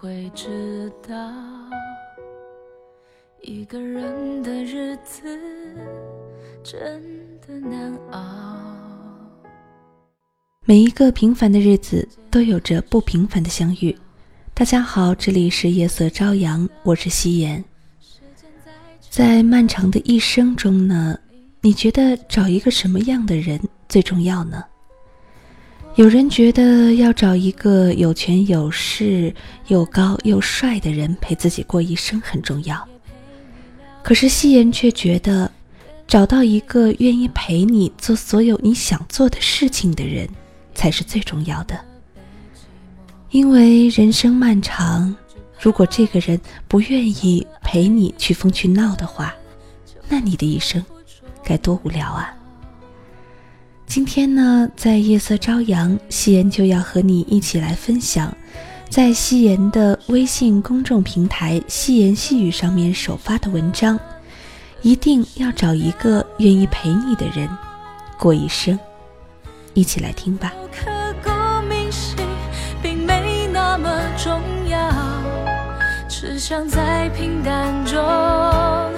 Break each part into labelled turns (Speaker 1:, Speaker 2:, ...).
Speaker 1: 会知道，一个人的日子真的难熬。
Speaker 2: 每一个平凡的日子都有着不平凡的相遇。大家好，这里是夜色朝阳，我是夕颜。在漫长的一生中呢，你觉得找一个什么样的人最重要呢？有人觉得要找一个有权有势、又高又帅的人陪自己过一生很重要。可是夕颜却觉得，找到一个愿意陪你做所有你想做的事情的人，才是最重要的。因为人生漫长，如果这个人不愿意陪你去疯去闹的话，那你的一生该多无聊啊！今天呢，在夜色朝阳，夕颜就要和你一起来分享，在夕颜的微信公众平台“夕颜细语”上面首发的文章，一定要找一个愿意陪你的人过一生，一起来听吧。
Speaker 1: 刻骨铭心，并没那么重要，只想在平淡中。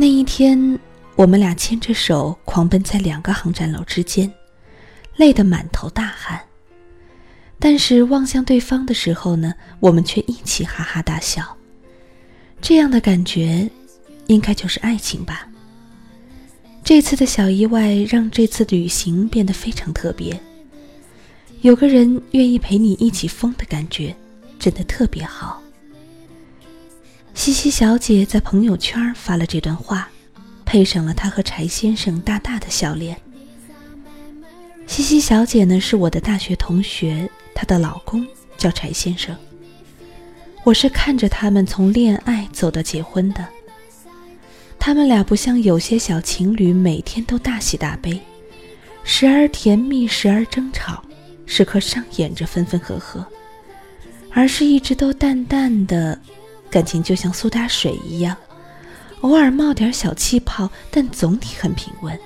Speaker 2: 那一天，我们俩牵着手狂奔在两个航站楼之间，累得满头大汗。但是望向对方的时候呢，我们却一起哈哈大笑。这样的感觉，应该就是爱情吧。这次的小意外让这次旅行变得非常特别。有个人愿意陪你一起疯的感觉，真的特别好。西西小姐在朋友圈发了这段话，配上了她和柴先生大大的笑脸。西西小姐呢，是我的大学同学，她的老公叫柴先生。我是看着他们从恋爱走到结婚的。他们俩不像有些小情侣，每天都大喜大悲，时而甜蜜，时而争吵，时刻上演着分分合合，而是一直都淡淡的，感情就像苏打水一样，偶尔冒点小气泡，但总体很平稳。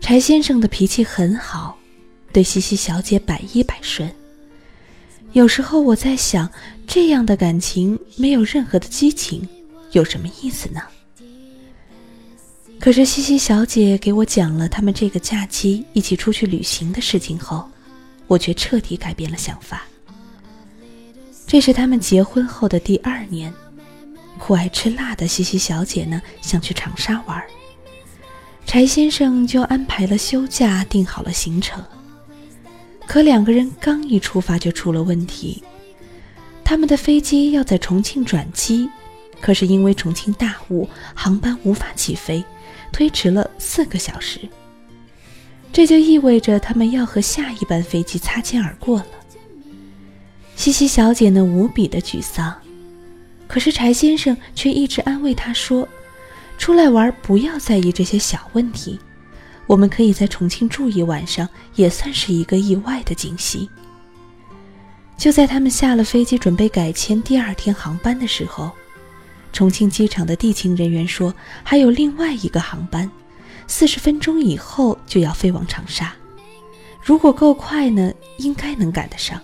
Speaker 2: 柴先生的脾气很好，对西西小姐百依百顺。有时候我在想，这样的感情没有任何的激情，有什么意思呢？可是西西小姐给我讲了他们这个假期一起出去旅行的事情后，我却彻底改变了想法。这是他们结婚后的第二年，酷爱吃辣的西西小姐呢，想去长沙玩。柴先生就安排了休假，定好了行程。可两个人刚一出发就出了问题，他们的飞机要在重庆转机，可是因为重庆大雾，航班无法起飞，推迟了四个小时。这就意味着他们要和下一班飞机擦肩而过了。西西小姐呢，无比的沮丧，可是柴先生却一直安慰她说。出来玩，不要在意这些小问题。我们可以在重庆住一晚上，也算是一个意外的惊喜。就在他们下了飞机准备改签第二天航班的时候，重庆机场的地勤人员说，还有另外一个航班，四十分钟以后就要飞往长沙。如果够快呢，应该能赶得上。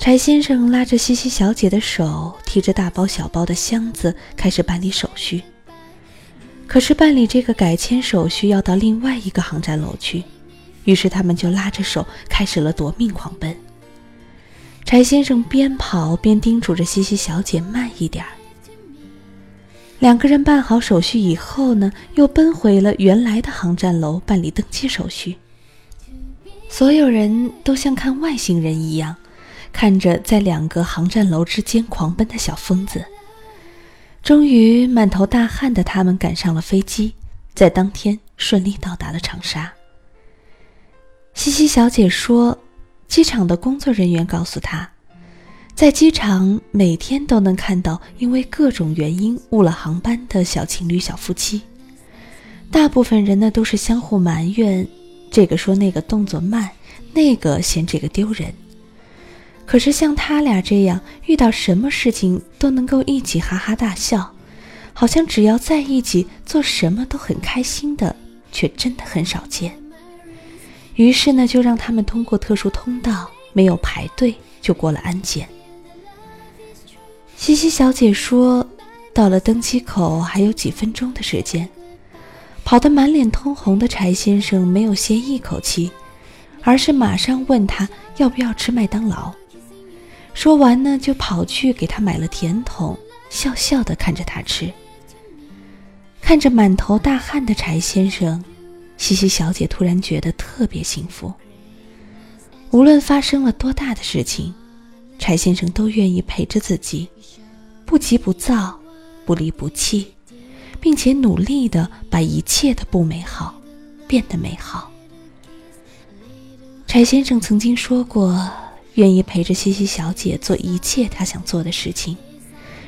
Speaker 2: 柴先生拉着西西小姐的手，提着大包小包的箱子，开始办理手续。可是办理这个改签手续要到另外一个航站楼去，于是他们就拉着手开始了夺命狂奔。柴先生边跑边叮嘱着西西小姐慢一点儿。两个人办好手续以后呢，又奔回了原来的航站楼办理登机手续。所有人都像看外星人一样。看着在两个航站楼之间狂奔的小疯子，终于满头大汗的他们赶上了飞机，在当天顺利到达了长沙。西西小姐说，机场的工作人员告诉她，在机场每天都能看到因为各种原因误了航班的小情侣、小夫妻，大部分人呢都是相互埋怨，这个说那个动作慢，那个嫌这个丢人。可是像他俩这样，遇到什么事情都能够一起哈哈大笑，好像只要在一起做什么都很开心的，却真的很少见。于是呢，就让他们通过特殊通道，没有排队就过了安检。西西小姐说，到了登机口还有几分钟的时间，跑得满脸通红的柴先生没有歇一口气，而是马上问他要不要吃麦当劳。说完呢，就跑去给他买了甜筒，笑笑的看着他吃。看着满头大汗的柴先生，西西小姐突然觉得特别幸福。无论发生了多大的事情，柴先生都愿意陪着自己，不急不躁，不离不弃，并且努力的把一切的不美好变得美好。柴先生曾经说过。愿意陪着西西小姐做一切她想做的事情，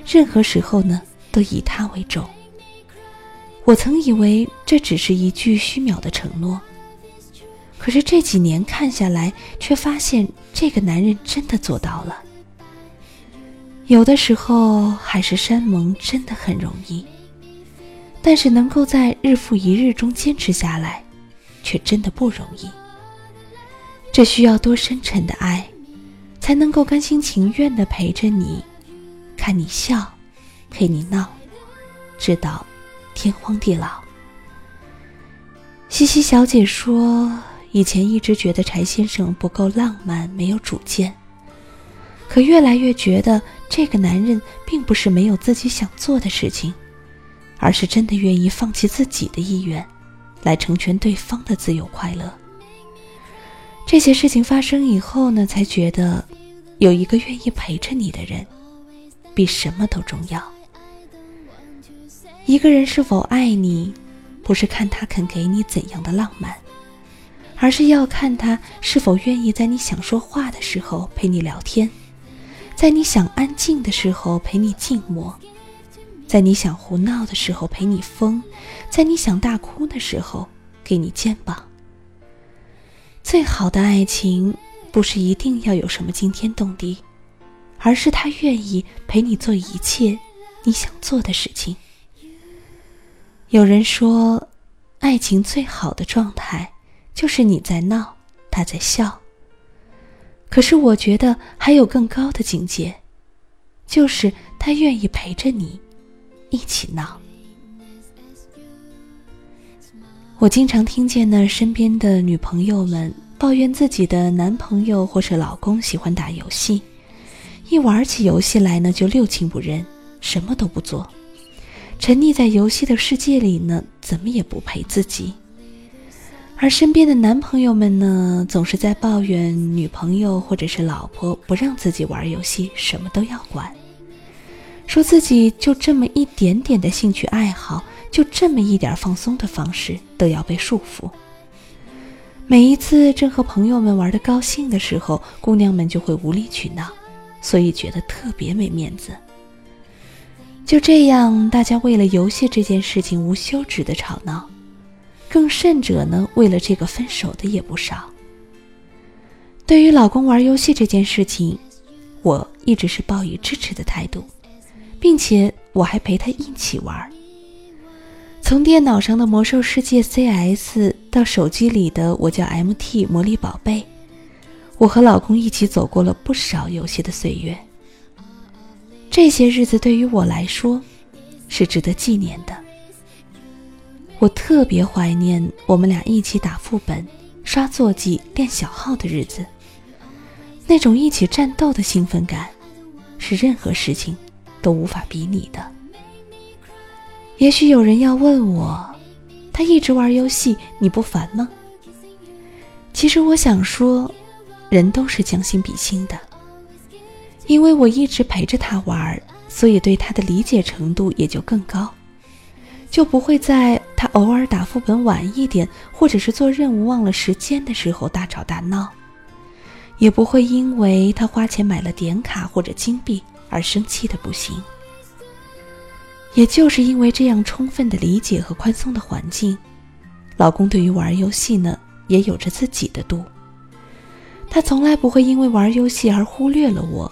Speaker 2: 任何时候呢都以她为重。我曾以为这只是一句虚渺的承诺，可是这几年看下来，却发现这个男人真的做到了。有的时候海誓山盟真的很容易，但是能够在日复一日中坚持下来，却真的不容易。这需要多深沉的爱！才能够甘心情愿的陪着你，看你笑，陪你闹，直到天荒地老。西西小姐说，以前一直觉得柴先生不够浪漫，没有主见，可越来越觉得这个男人并不是没有自己想做的事情，而是真的愿意放弃自己的意愿，来成全对方的自由快乐。这些事情发生以后呢，才觉得有一个愿意陪着你的人，比什么都重要。一个人是否爱你，不是看他肯给你怎样的浪漫，而是要看他是否愿意在你想说话的时候陪你聊天，在你想安静的时候陪你静默，在你想胡闹的时候陪你疯，在你想大哭的时候给你肩膀。最好的爱情，不是一定要有什么惊天动地，而是他愿意陪你做一切你想做的事情。有人说，爱情最好的状态就是你在闹，他在笑。可是我觉得还有更高的境界，就是他愿意陪着你一起闹。我经常听见呢，身边的女朋友们抱怨自己的男朋友或是老公喜欢打游戏，一玩起游戏来呢就六亲不认，什么都不做。沉溺在游戏的世界里呢，怎么也不陪自己。而身边的男朋友们呢，总是在抱怨女朋友或者是老婆不让自己玩游戏，什么都要管，说自己就这么一点点的兴趣爱好，就这么一点放松的方式都要被束缚。每一次正和朋友们玩的高兴的时候，姑娘们就会无理取闹，所以觉得特别没面子。就这样，大家为了游戏这件事情无休止的吵闹，更甚者呢，为了这个分手的也不少。对于老公玩游戏这件事情，我一直是抱以支持的态度，并且我还陪他一起玩。从电脑上的魔兽世界 CS 到手机里的我叫 MT 魔力宝贝，我和老公一起走过了不少游戏的岁月。这些日子对于我来说，是值得纪念的。我特别怀念我们俩一起打副本、刷坐骑、练小号的日子。那种一起战斗的兴奋感，是任何事情都无法比拟的。也许有人要问我，他一直玩游戏，你不烦吗？其实我想说，人都是将心比心的。因为我一直陪着他玩，所以对他的理解程度也就更高，就不会在他偶尔打副本晚一点，或者是做任务忘了时间的时候大吵大闹，也不会因为他花钱买了点卡或者金币而生气的不行。也就是因为这样充分的理解和宽松的环境，老公对于玩游戏呢也有着自己的度，他从来不会因为玩游戏而忽略了我。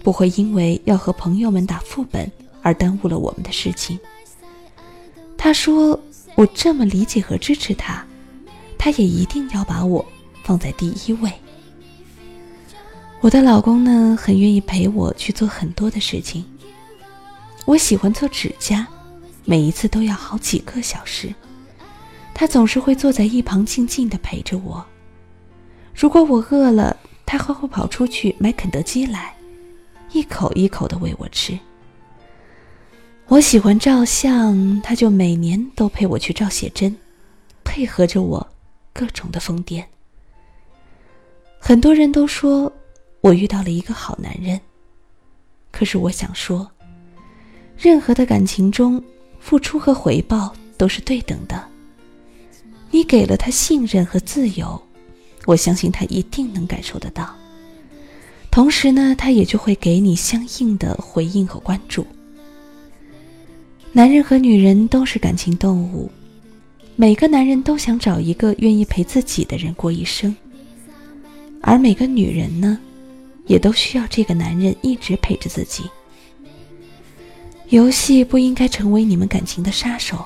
Speaker 2: 不会因为要和朋友们打副本而耽误了我们的事情。他说：“我这么理解和支持他，他也一定要把我放在第一位。”我的老公呢，很愿意陪我去做很多的事情。我喜欢做指甲，每一次都要好几个小时，他总是会坐在一旁静静的陪着我。如果我饿了，他还会跑出去买肯德基来。一口一口的喂我吃。我喜欢照相，他就每年都陪我去照写真，配合着我各种的疯癫。很多人都说我遇到了一个好男人，可是我想说，任何的感情中，付出和回报都是对等的。你给了他信任和自由，我相信他一定能感受得到。同时呢，他也就会给你相应的回应和关注。男人和女人都是感情动物，每个男人都想找一个愿意陪自己的人过一生，而每个女人呢，也都需要这个男人一直陪着自己。游戏不应该成为你们感情的杀手。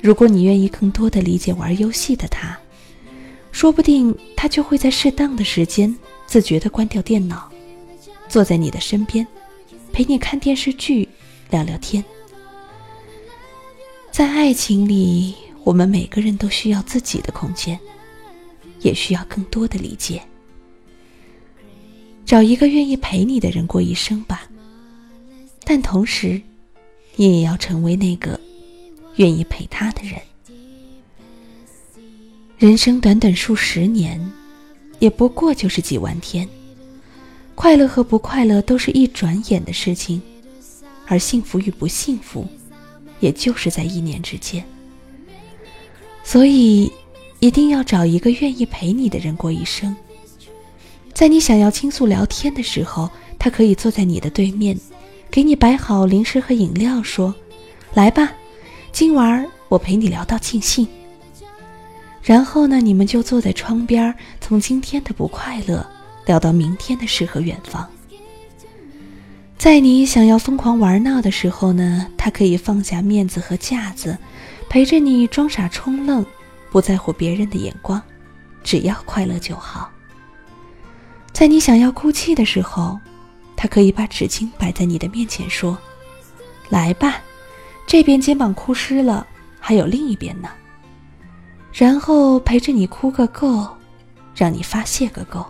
Speaker 2: 如果你愿意更多的理解玩游戏的他，说不定他就会在适当的时间。自觉地关掉电脑，坐在你的身边，陪你看电视剧，聊聊天。在爱情里，我们每个人都需要自己的空间，也需要更多的理解。找一个愿意陪你的人过一生吧，但同时，你也要成为那个愿意陪他的人。人生短短数十年。也不过就是几万天，快乐和不快乐都是一转眼的事情，而幸福与不幸福，也就是在一年之间。所以，一定要找一个愿意陪你的人过一生。在你想要倾诉聊天的时候，他可以坐在你的对面，给你摆好零食和饮料，说：“来吧，今晚我陪你聊到尽兴。”然后呢，你们就坐在窗边，从今天的不快乐聊到明天的诗和远方。在你想要疯狂玩闹的时候呢，他可以放下面子和架子，陪着你装傻充愣，不在乎别人的眼光，只要快乐就好。在你想要哭泣的时候，他可以把纸巾摆在你的面前，说：“来吧，这边肩膀哭湿了，还有另一边呢。”然后陪着你哭个够，让你发泄个够。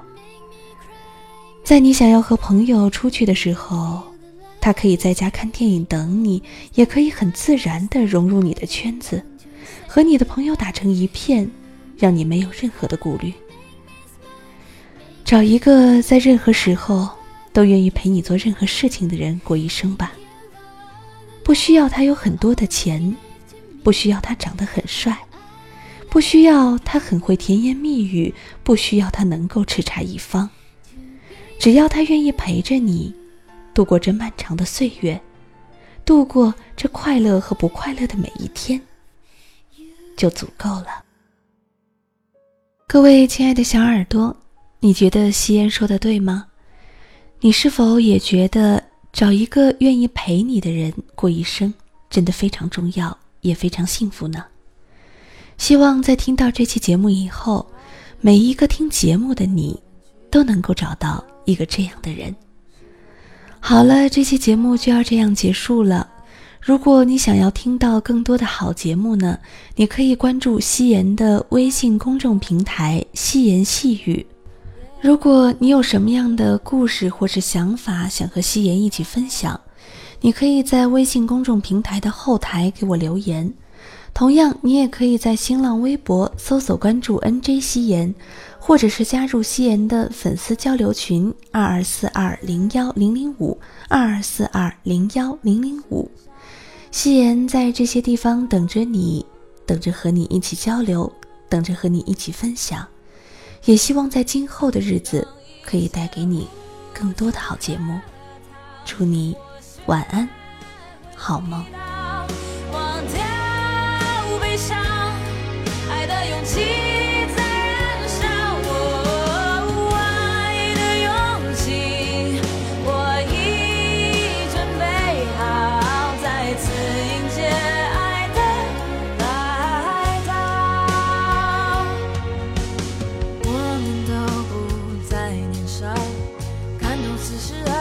Speaker 2: 在你想要和朋友出去的时候，他可以在家看电影等你，也可以很自然地融入你的圈子，和你的朋友打成一片，让你没有任何的顾虑。找一个在任何时候都愿意陪你做任何事情的人过一生吧。不需要他有很多的钱，不需要他长得很帅。不需要他很会甜言蜜语，不需要他能够叱咤一方，只要他愿意陪着你，度过这漫长的岁月，度过这快乐和不快乐的每一天，就足够了。各位亲爱的小耳朵，你觉得夕颜说的对吗？你是否也觉得找一个愿意陪你的人过一生，真的非常重要，也非常幸福呢？希望在听到这期节目以后，每一个听节目的你，都能够找到一个这样的人。好了，这期节目就要这样结束了。如果你想要听到更多的好节目呢，你可以关注夕颜的微信公众平台“夕颜细语”。如果你有什么样的故事或是想法想和夕颜一起分享，你可以在微信公众平台的后台给我留言。同样，你也可以在新浪微博搜索关注 “nj 夕颜”，或者是加入夕颜的粉丝交流群二二四二零幺零零五二二四二零幺零零五。夕颜在这些地方等着你，等着和你一起交流，等着和你一起分享。也希望在今后的日子可以带给你更多的好节目。祝你晚安，好梦。
Speaker 1: 只是爱